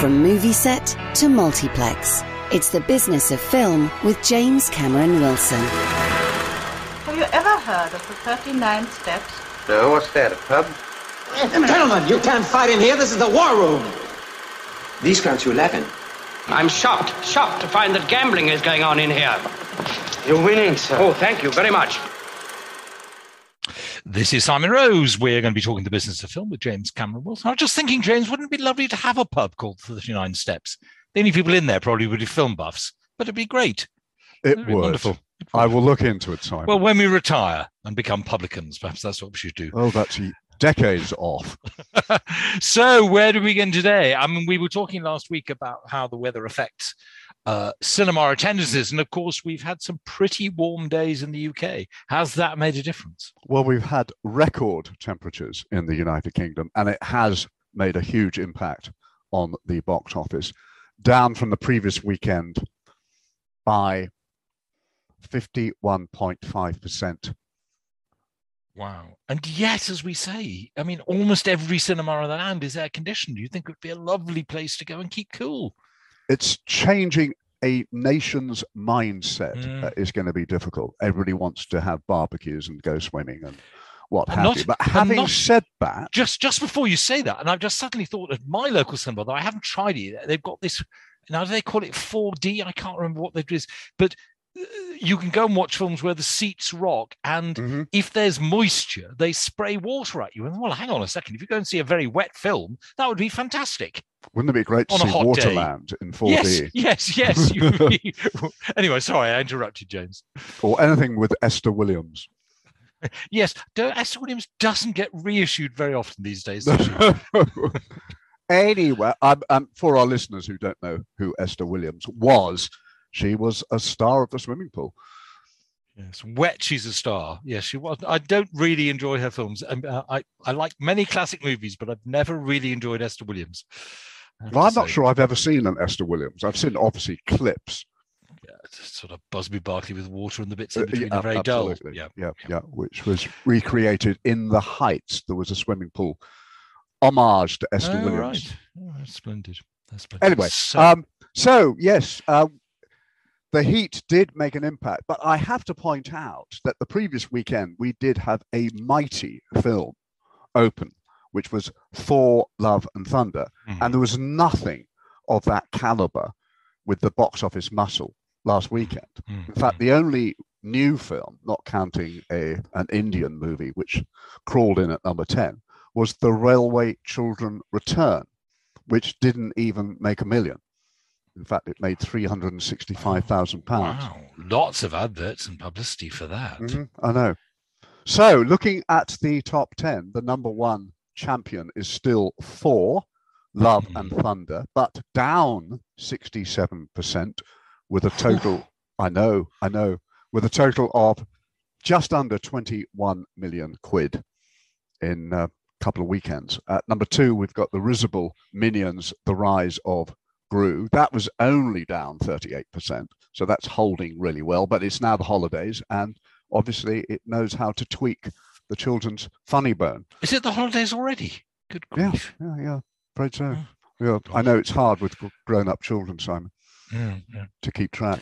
From movie set to multiplex, it's the business of film with James Cameron Wilson. Have you ever heard of the 39 steps? No, what's that, a pub? Gentlemen, you can't fight in here. This is the war room. These count to 11. I'm shocked, shocked to find that gambling is going on in here. You're winning, sir. Oh, thank you very much. This is Simon Rose. We're going to be talking the business of film with James Cameron Wilson. I was just thinking, James, wouldn't it be lovely to have a pub called 39 Steps? The only people in there probably would be film buffs, but it'd be great. It would. wonderful. I will look into it, Simon. Well, when we retire and become publicans, perhaps that's what we should do. oh, that's decades off. so, where do we begin today? I mean, we were talking last week about how the weather affects uh, cinema attendances, and of course, we've had some pretty warm days in the UK. Has that made a difference? Well, we've had record temperatures in the United Kingdom, and it has made a huge impact on the box office, down from the previous weekend by 51.5%. Wow. And yet, as we say, I mean, almost every cinema in the land is air conditioned. You think it would be a lovely place to go and keep cool. It's changing a nation's mindset Mm. that is going to be difficult. Everybody wants to have barbecues and go swimming and what have not- you. But having not- said that, Just just before you say that, and I've just suddenly thought of my local cinema, though I haven't tried it. They've got this now do they call it 4D? I can't remember what it is, but you can go and watch films where the seats rock, and Mhm. if there's moisture, they spray water at you. And well, hang on a second, if you go and see a very wet film, that would be fantastic. wouldn't it be great to see hot day. Waterland in 4D Yes, yes, yes. Anyway, sorry, I interrupted, James. or anything with Esther Williams? Yes, Esther Williams doesn't get reissued very often these days. does she? anyway, um, um, for our listeners who don't know who Esther Williams was, she was a star of the swimming pool. Yes, wet. She's a star. Yes, she was. I don't really enjoy her films. Um, uh, I I like many classic movies, but I've never really enjoyed Esther Williams. Well, I'm not sure I've ever seen an Esther Williams. I've seen obviously clips. Yeah, sort of Busby Berkeley with water and the bits Uh, in between yeah, are very dull. absolutely. Yeah, yeah, yeah, which was recreated in the Heights. There was a swimming pool homage to Esther Oh, Williams. right. Oh, that's splendid. That's splendid. Anyway, So- um, so yes, uh, the heat did make an impact, but I have to point out that the previous weekend we did have a mighty film open, which was Thor: Love and Thunder, Mhm. and there was nothing of that caliber with the box office muscle last weekend. Mm, In fact, the only new film, not counting a an Indian movie which crawled in at number ten, was The Railway Children Return, which didn't even make a million. In fact, it made three hundred and sixty-five thousand pounds. wow, lots of adverts and publicity for that. Mhm, I know. So, looking at the top ten, the number one champion is still Thor, Love and Thunder, but down sixty-seven percent with a total. I know, I know, with a total of just under twenty-one million quid in a couple of weekends. At number two, we've got the risible Minions: The Rise of Gru. That was only down thirty-eight percent, so that's holding really well. But it's now the holidays, and obviously it knows how to tweak the children's funny bone. Is it the holidays already? Good grief. yeah, yeah. Afraid so. Oh, Yeah, I know it's hard with grown-up children, Simon, Yeah, yeah. to keep track.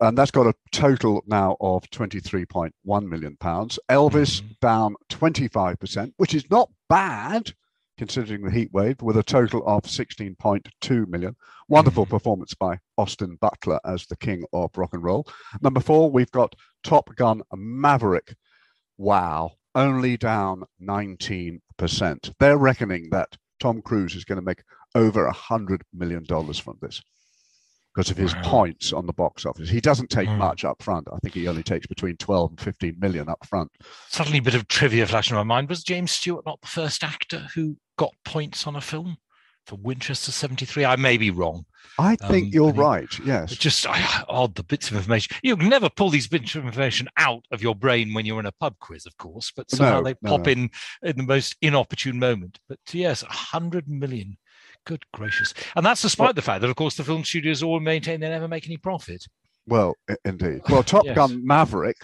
And that's got a total now of 23.1 million pounds. Elvis Mhm. down 25%, which is not bad considering the heat wave, with a total of 16.2 million. Wonderful Mhm. performance by Austin Butler as the king of rock and roll. Number four, we've got Top Gun Maverick. Wow, only down 19%. They're reckoning that Tom Cruise is going to make over a hundred million dollars from this because of his Wow. points on the box office. He doesn't take Hmm. much up front. I think he only takes between 12 and 15 million up front. Suddenly, a bit of trivia flashed in my mind. Was James Stewart not the first actor who got points on a film? for Winchester 73. I may be wrong. I think Um, you're I think- right. Yes. Just I, odd the bits of information. You can never pull these bits of information out of your brain when you're in a pub quiz, of course, but somehow No, they no, pop no. in in the most inopportune moment. But yes, 100 million. Good gracious. And that's despite the fact that, of course, the film studios all maintain they never make any profit. Well, indeed. Well, Top Yes. Gun Maverick,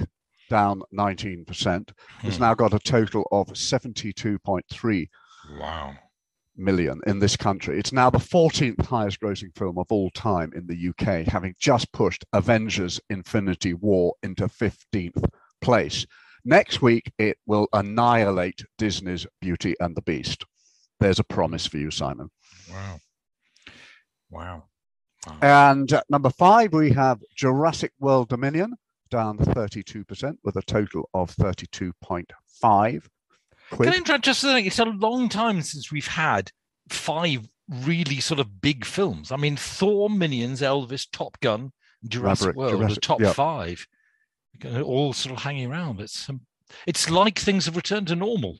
down 19%, has Hmm. now got a total of 72.3 Wow. million in this country. It's now the 14th highest grossing film of all time in the UK, having just pushed Avengers Infinity War into 15th place. Next week, it will annihilate Disney's Beauty and the Beast. There's a promise for you, Simon. Wow. Wow. wow. And at number five, we have Jurassic World Dominion, down 32%, with a total of 32.5 Can. I interrupt just a? It's a long time since we've had five really sort of big films. I mean, Thor, Minions, Elvis, Top Gun, Jurassic Maverick, World, Jurassic- the top yeah. five, all sort of hanging around. It's um, it's like things have returned to normal.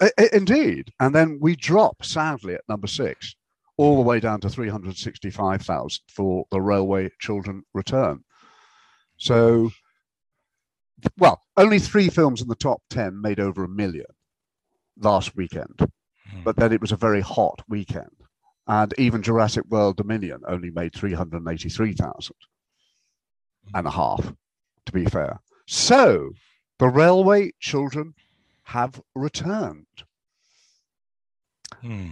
I- I- Indeed. And then we drop, sadly, at number six, all the way down to 365,000 for the Railway Children Return. So, well, only three films in the top 10 made over a million last weekend, Hmm. but then it was a very hot weekend. And even Jurassic World Dominion only made 383,000 and a half, to be fair. So, the Railway Children have returned. Hmm.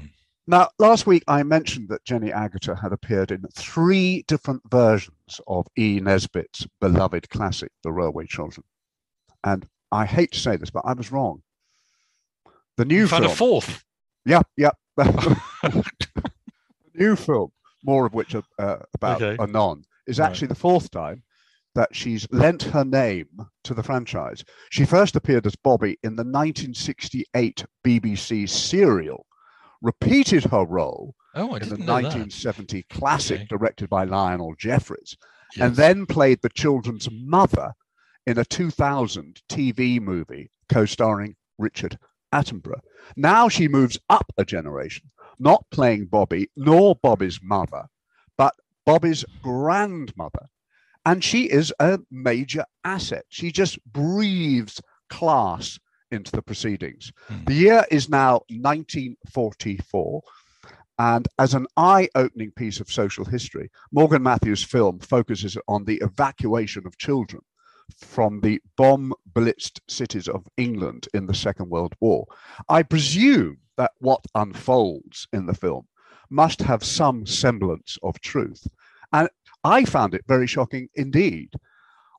Now, last week I mentioned that Jenny Agutter had appeared in three different versions of E. Nesbit's beloved classic, The Railway Children. And I hate to say this, but I was wrong. The new You found film, a fourth. yeah, yeah, the new film, more of which are uh, about Okay. anon, is Right. actually the fourth time that she's lent her name to the franchise. She first appeared as Bobby in the 1968 BBC serial, repeated her role Oh, in the didn't know that. 1970 classic Okay. directed by Lionel Jeffries, and then played the children's mother in a 2000 TV movie co-starring Richard Attenborough. Now she moves up a generation, not playing Bobby nor Bobby's mother, but Bobby's grandmother. And she is a major asset. She just breathes class into the proceedings. Hmm. The year is now 1944. And as an eye opening piece of social history, Morgan Matthews' film focuses on the evacuation of children from the bomb blitzed cities of England in the Second World War. I presume that what unfolds in the film must have some semblance of truth. And I found it very shocking indeed.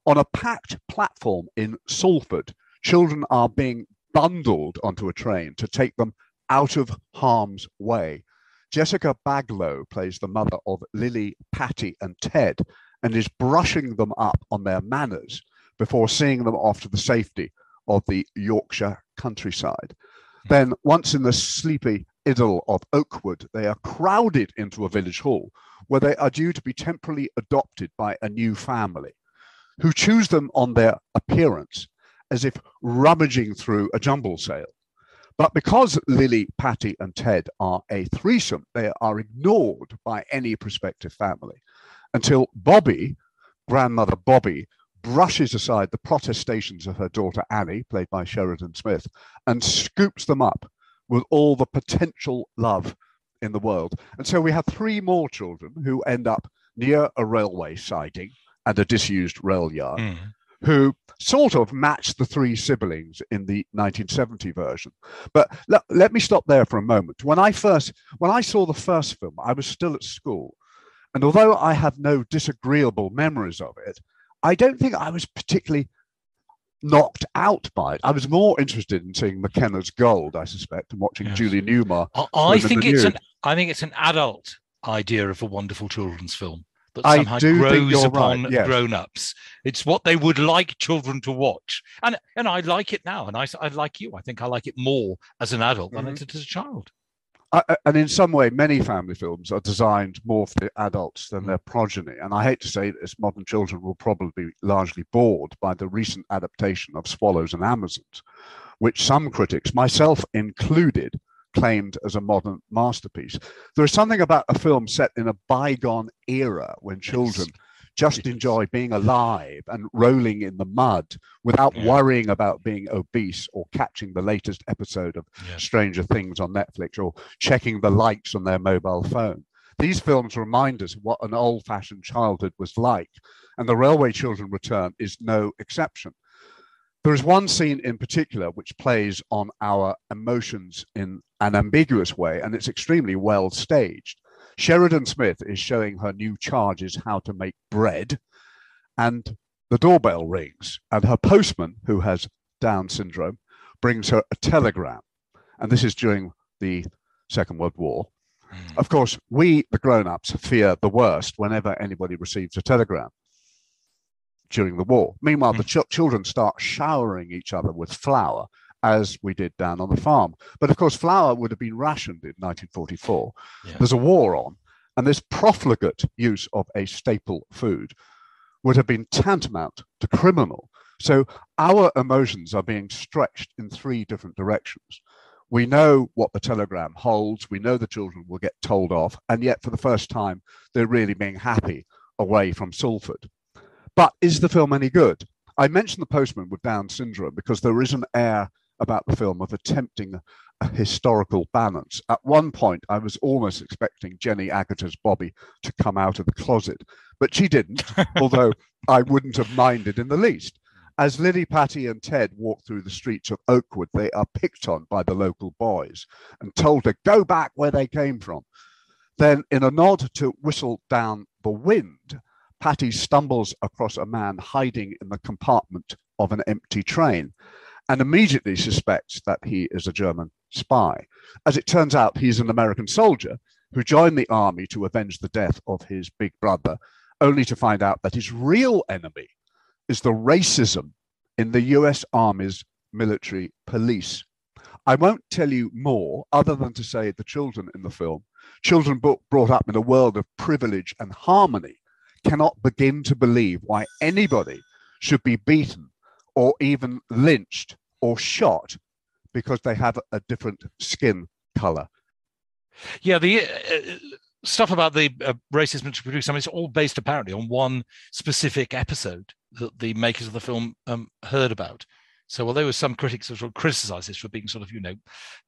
On a packed platform in Salford, children are being bundled onto a train to take them out of harm's way. Jessica Baglow plays the mother of Lily, Patty, and Ted and is brushing them up on their manners before seeing them off to the safety of the Yorkshire countryside. Hmm. Then, once in the sleepy idyll of Oakwood, they are crowded into a village hall where they are due to be temporarily adopted by a new family who choose them on their appearance as if rummaging through a jumble sale. But because Lily, Patty, and Ted are a threesome, they are ignored by any prospective family until Bobby, grandmother Bobby, brushes aside the protestations of her daughter Annie, played by Sheridan Smith, and scoops them up with all the potential love in the world. And so we have three more children who end up near a railway siding and a disused rail yard Hmm. who sort of match the three siblings in the 1970 version. But let, let me stop there for a moment. When I first when I saw the first film, I was still at school. And although I have no disagreeable memories of it, I don't think I was particularly knocked out by it. I was more interested in seeing Mackenna's Gold, I suspect, and watching Yes. Julie Newmar. I, I think it's nude. an I think it's an adult idea of a wonderful children's film that I somehow do grows upon right, yes. grown-ups. It's what they would like children to watch, and and I like it now, and I, I like you. I think I like it more as an adult than mm-hmm. I did as a child. I, and in some way, many family films are designed more for the adults than Mm. their progeny. And I hate to say this, modern children will probably be largely bored by the recent adaptation of Swallows and Amazons, which some critics, myself included, claimed as a modern masterpiece. There is something about a film set in a bygone era when children just enjoy being alive and rolling in the mud without Yeah. worrying about being obese or catching the latest episode of Yeah. Stranger Things on Netflix or checking the likes on their mobile phone. These films remind us what an old fashioned childhood was like, and The Railway Children Return is no exception. There is one scene in particular which plays on our emotions in an ambiguous way, and it's extremely well staged. Sheridan Smith is showing her new charges how to make bread, and the doorbell rings, and her postman, who has Down syndrome, brings her a telegram. And this is during the Second World War. Mm. Of course, we, the grown ups, fear the worst whenever anybody receives a telegram during the war. Meanwhile, the ch- children start showering each other with flour, as we did down on the farm. But of course, flour would have been rationed in 1944. Yeah. There's a war on, and this profligate use of a staple food would have been tantamount to criminal. So our emotions are being stretched in three different directions. We know what the telegram holds. We know the children will get told off. And yet, for the first time, they're really being happy away from Salford. But is the film any good? I mentioned the postman with Down syndrome because there is an air about the film of attempting a historical balance. At one point, I was almost expecting Jenny Agutter's Bobby to come out of the closet, but she didn't, although I wouldn't have minded in the least. As Lily, Patty, and Ted walk through the streets of Oakwood, they are picked on by the local boys and told to go back where they came from. Then, in a nod to whistle down the wind, Patty stumbles across a man hiding in the compartment of an empty train and immediately suspects that he is a German spy. As it turns out, he's an American soldier who joined the army to avenge the death of his big brother, only to find out that his real enemy is the racism in the US Army's military police. I won't tell you more other than to say the children in the film, children brought up in a world of privilege and harmony, cannot begin to believe why anybody should be beaten or even lynched or shot because they have a different skin color. Yeah, the uh, stuff about the uh, racism to produce, I mean, it's all based apparently on one specific episode that the makers of the film um, heard about. So, although there were some critics that sort of criticise this for being sort of, you know,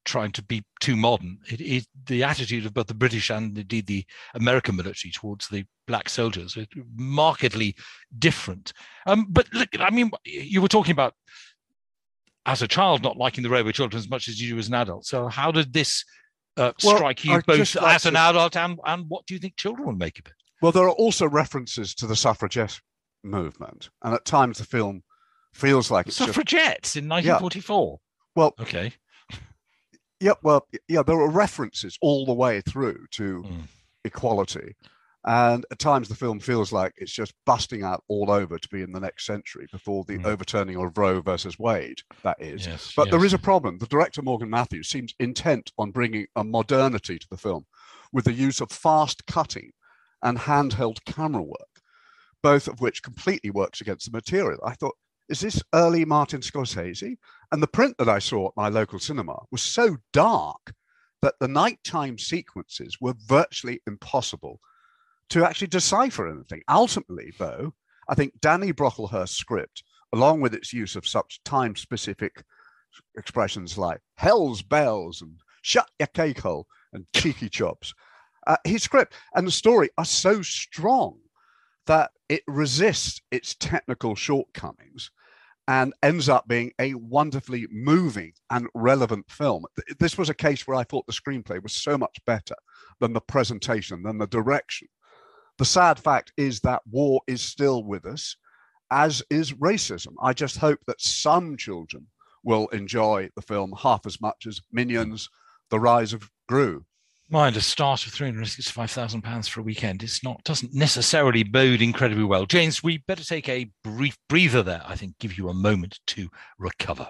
trying to be too modern, it is the attitude of both the British and indeed the American military towards the black soldiers is markedly different. Um, but look, I mean, you were talking about as a child not liking the railway children as much as you do as an adult. So, how did this uh, Well, strike you both like as an adult and, and what do you think children would make of it? Well, there are also references to the suffragette movement, and at times the film feels like it's just Suffragettes in 1944. well, Okay. yeah, well, yeah, there are references all the way through to Mm. equality, and at times the film feels like it's just busting out all over to be in the next century before the Mm. overturning of Roe versus Wade. That is, Yes. But there yes. is a problem. The director, Morgan Matthews, seems intent on bringing a modernity to the film with the use of fast cutting and handheld camera work, both of which completely works against the material. I thought, is this early Martin Scorsese? And the print that I saw at my local cinema was so dark that the nighttime sequences were virtually impossible to actually decipher anything. Ultimately, though, I think Danny Brocklehurst's script, along with its use of such time specific expressions like hell's bells and shut your cake hole and cheeky chops, uh, his script and the story are so strong that it resists its technical shortcomings and ends up being a wonderfully moving and relevant film. This was a case where I thought the screenplay was so much better than the presentation, than the direction. The sad fact is that war is still with us, as is racism. I just hope that some children will enjoy the film half as much as Minions, The Rise of Gru. Mind a start of three hundred sixty-five thousand pounds for a weekend. It's not doesn't necessarily bode incredibly well. James, we better take a brief breather there. I think give you a moment to recover.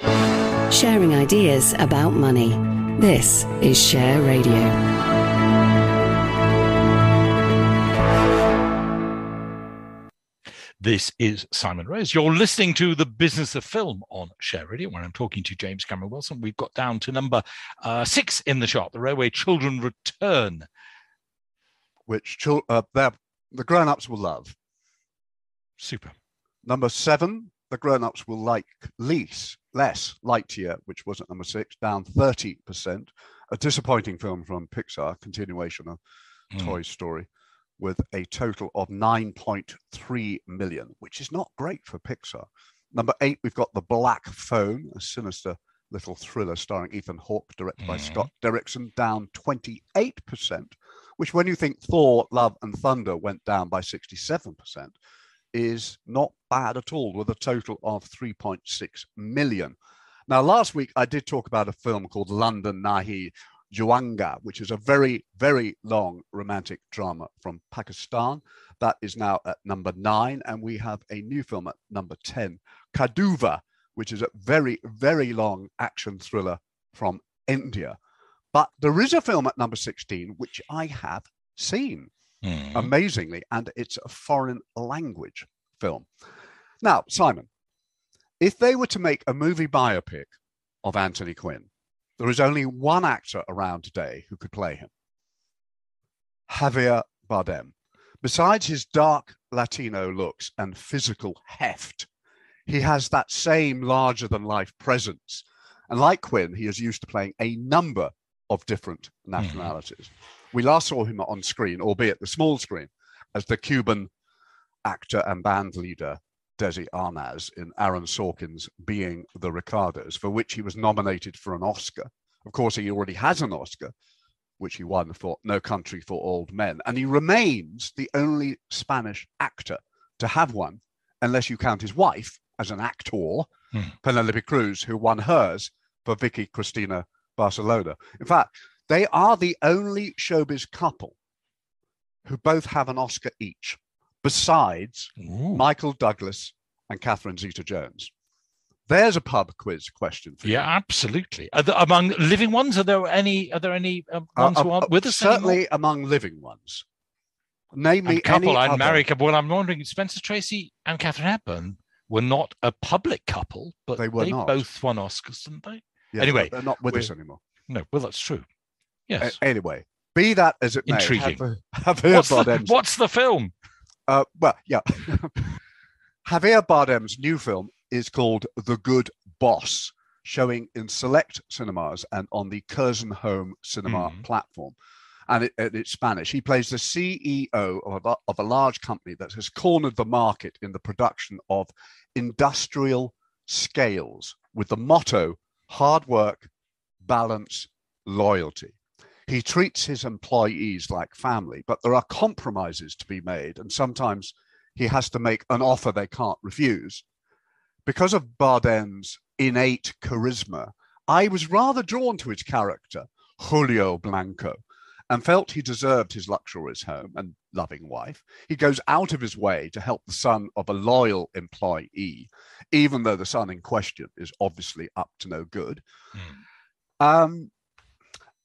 Sharing ideas about money. This is Share Radio. This is Simon Rose. You're listening to the Business of Film on Share Radio, where I'm talking to James Cameron Wilson. We've got down to number uh, six in the chart, The Railway Children Return. Which chil- uh, the grown ups will love. Super. Number seven, the grown ups will like lease less Lightyear, which was at number six, down 30%. A disappointing film from Pixar, continuation of Hmm. Toy Story, with a total of 9.3 million, which is not great for Pixar. Number eight, we've got The Black Phone, a sinister little thriller starring Ethan Hawke, directed by Mhm. Scott Derrickson, down 28%, which when you think Thor, Love and Thunder went down by 67%, is not bad at all, with a total of 3.6 million. Now, last week I did talk about a film called London Nahi Jaunga, which is a very, very long romantic drama from Pakistan. That is now at number nine. And we have a new film at number 10, Kaduva, which is a very, very long action thriller from India. But there is a film at number 16, which I have seen Hmm. amazingly, and it's a foreign language film. Now, Simon, if they were to make a movie biopic of Anthony Quinn, there is only one actor around today who could play him Javier Bardem. Besides his dark Latino looks and physical heft, he has that same larger than life presence. And like Quinn, he is used to playing a number of different nationalities. We last saw him on screen, albeit the small screen, as the Cuban actor and band leader Desi Arnaz in Aaron Sorkin's Being the Ricardos, for which he was nominated for an Oscar. Of course, he already has an Oscar, which he won for No Country for Old Men. And he remains the only Spanish actor to have one, unless you count his wife as an actor, Hmm. Penelope Cruz, who won hers for Vicky Cristina Barcelona. In fact, they are the only showbiz couple who both have an Oscar each, besides Ooh. Michael Douglas and Catherine Zeta Jones. There's a pub quiz question for you. Yeah, absolutely. Are there, among living ones, are there any? Are there any um, Uh, ones who uh, aren't uh, with us anymore? certainly among living ones. Name me and couple and other- couple. Well, I'm wondering, Spencer Tracy and Katharine Hepburn were not a public couple, but They were not. both won Oscars, didn't they? Yeah, anyway, they're not with us anymore. No, well, that's true. Yes. anyway, be that as it may, Intriguing. Javier- what's, the, what's the film? Uh, well, yeah. Javier Bardem's new film is called The Good Boss, showing in select cinemas and on the Curzon Home cinema Mhm. platform. And it, it- it's Spanish. He plays the CEO of a, of a large company that has cornered the market in the production of industrial scales with the motto hard work, balance, loyalty. He treats his employees like family, but there are compromises to be made, and sometimes he has to make an offer they can't refuse. Because of Bardem's innate charisma, I was rather drawn to his character, Julio Blanco, and felt he deserved his luxurious home and loving wife. He goes out of his way to help the son of a loyal employee, even though the son in question is obviously up to no good. Um,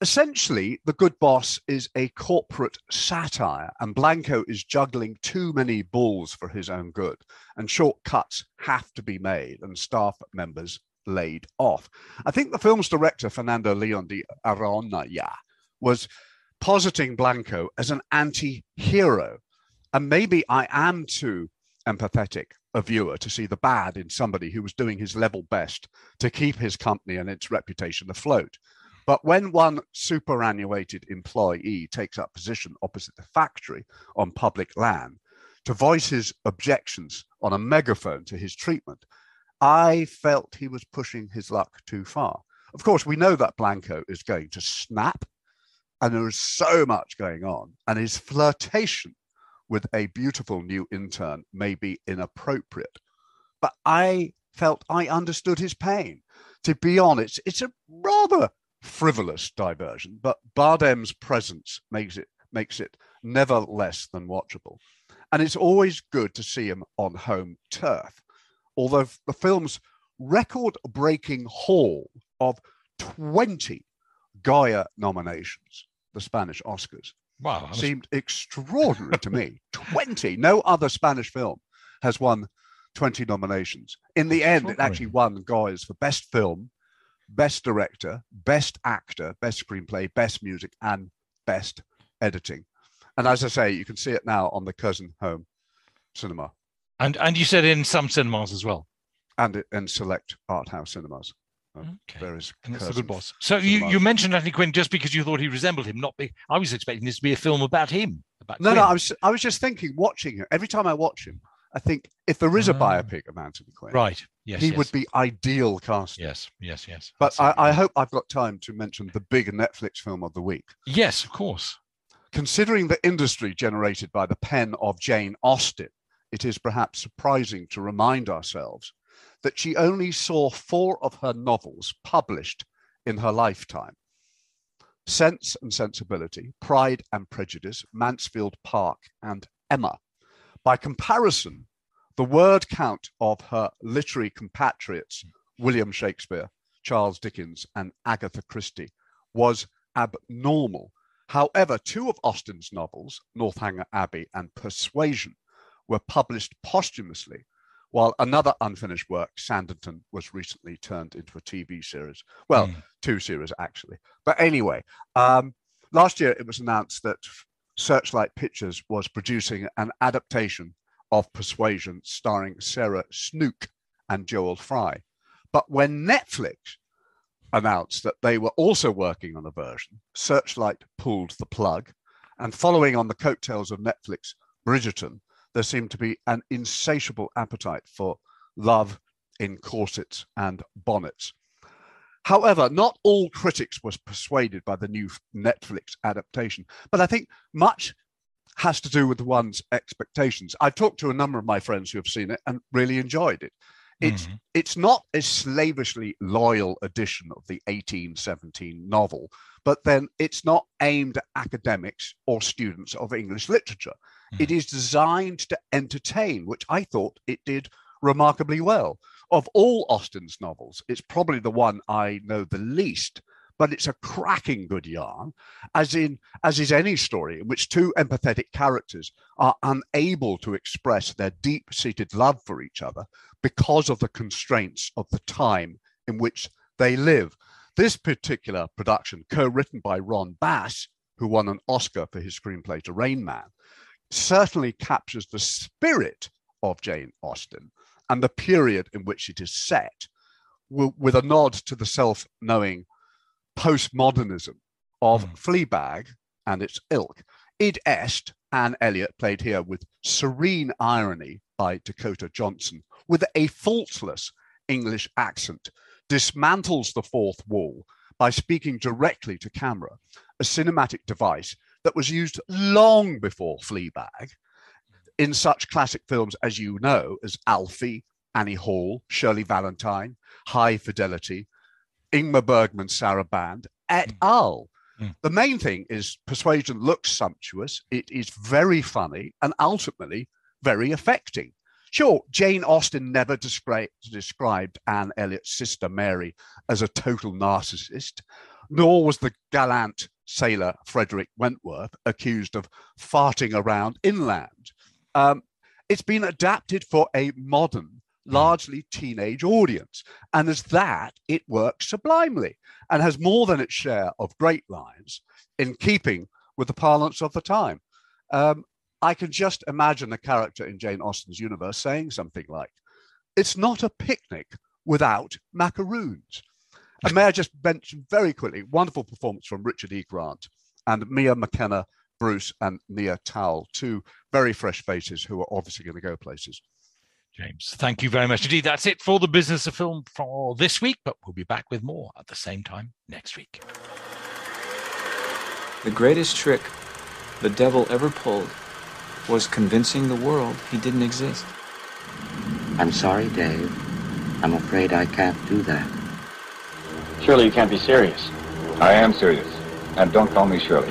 essentially, The Good Boss is a corporate satire, and Blanco is juggling too many balls for his own good, and shortcuts have to be made, and staff members laid off. I think the film's director, Fernando Leon de Aranoa, was positing Blanco as an anti hero. And maybe I am too empathetic a viewer to see the bad in somebody who was doing his level best to keep his company and its reputation afloat. But when one superannuated employee takes up position opposite the factory on public land to voice his objections on a megaphone to his treatment, I felt he was pushing his luck too far. Of course, we know that Blanco is going to snap, and there is so much going on, and his flirtation with a beautiful new intern may be inappropriate. But I felt I understood his pain. To be honest, it's a rather frivolous diversion, but Bardem's presence makes it makes it never less than watchable. And it's always good to see him on home turf. Although the film's record breaking haul of 20 Goya nominations, the Spanish Oscars, Wow. was- seemed extraordinary to me. 20. No other Spanish film has won 20 nominations. In the end, it actually won Goyas for Best Film, Best Director, Best Actor, Best Screenplay, Best Music, and Best Editing. And as I say, you can see it now on the Curzon Home Cinema And and you said in some cinemas as well. and in select art house cinemas. Uh, Okay. Various And that's a good boss. So you, you mentioned Anthony Quinn just because you thought he resembled him, not be. I was expecting this to be a film about him. About No, Quinn. no, I was I was just thinking, watching him every time I watch him, I think if there is a Ah. biopic of Anthony Quinn, right. Yes. he yes. would be ideal casting. Yes. Yes. Yes. But I. I hope I've got time to mention the big Netflix film of the week. Yes, of course. Considering the industry generated by the pen of Jane Austen, it is perhaps surprising to remind ourselves that she only saw four of her novels published in her lifetime Sense and Sensibility, Pride and Prejudice, Mansfield Park, and Emma. By comparison, the word count of her literary compatriots, William Shakespeare, Charles Dickens, and Agatha Christie, was abnormal. However, two of Austen's novels, Northanger Abbey and Persuasion, were published posthumously, while another unfinished work, Sanditon, was recently turned into a TV series. Well, Mm. two series actually. But anyway, um, last year it was announced that Searchlight Pictures was producing an adaptation of Persuasion starring Sarah Snook and Joel Fry. But when Netflix announced that they were also working on a version, Searchlight pulled the plug. And following on the coattails of Netflix Bridgerton, there seemed to be an insatiable appetite for love in corsets and bonnets. However, not all critics was persuaded by the new Netflix adaptation, but I think much has to do with one's expectations. I've talked to a number of my friends who have seen it and really enjoyed it. It's Mhm. it's not a slavishly loyal edition of the 1817 novel, but then it's not aimed at academics or students of English literature. It is designed to entertain, which I thought it did remarkably well. Of all Austen's novels, it's probably the one I know the least, but it's a cracking good yarn, as in as is any story in which two empathetic characters are unable to express their deep-seated love for each other because of the constraints of the time in which they live. This particular production, co-written by Ron Bass, who won an Oscar for his screenplay to Rain Man, certainly captures the spirit of Jane Austen and the period in which it is set, with a nod to the self-knowing postmodernism of Mm. Fleabag and its ilk. Id Est, Anne Elliot, played here with serene irony by Dakota Johnson, with a faultless English accent, dismantles the fourth wall by speaking directly to camera, a cinematic device that was used long before Fleabag in such classic films as you know as Alfie, Annie Hall, Shirley Valentine, High Fidelity, Ingmar Bergman, Sarah Band, et al. Mm. The main thing is Persuasion looks sumptuous, it is very funny, and ultimately very affecting. Sure, Jane Austen never descri- described Anne Elliot's sister Mary as a total narcissist, nor was the gallant sailor Frederick Wentworth accused of farting around inland. Um, it's been adapted for a modern, largely teenage audience, and as that, it works sublimely and has more than its share of great lines in keeping with the parlance of the time. Um, I can just imagine a character in Jane Austen's universe saying something like, It's not a picnic without macaroons. And may I just mention very quickly, wonderful performance from Richard E. Grant and Mia McKenna, Bruce, and Nia Towle, two very fresh faces who are obviously going to go places. James, thank you very much indeed. That's it for the business of film for this week, but we'll be back with more at the same time next week. The greatest trick the devil ever pulled was convincing the world he didn't exist. I'm sorry, Dave. I'm afraid I can't do that. Surely you can't be serious. I am serious. And don't call me Shirley.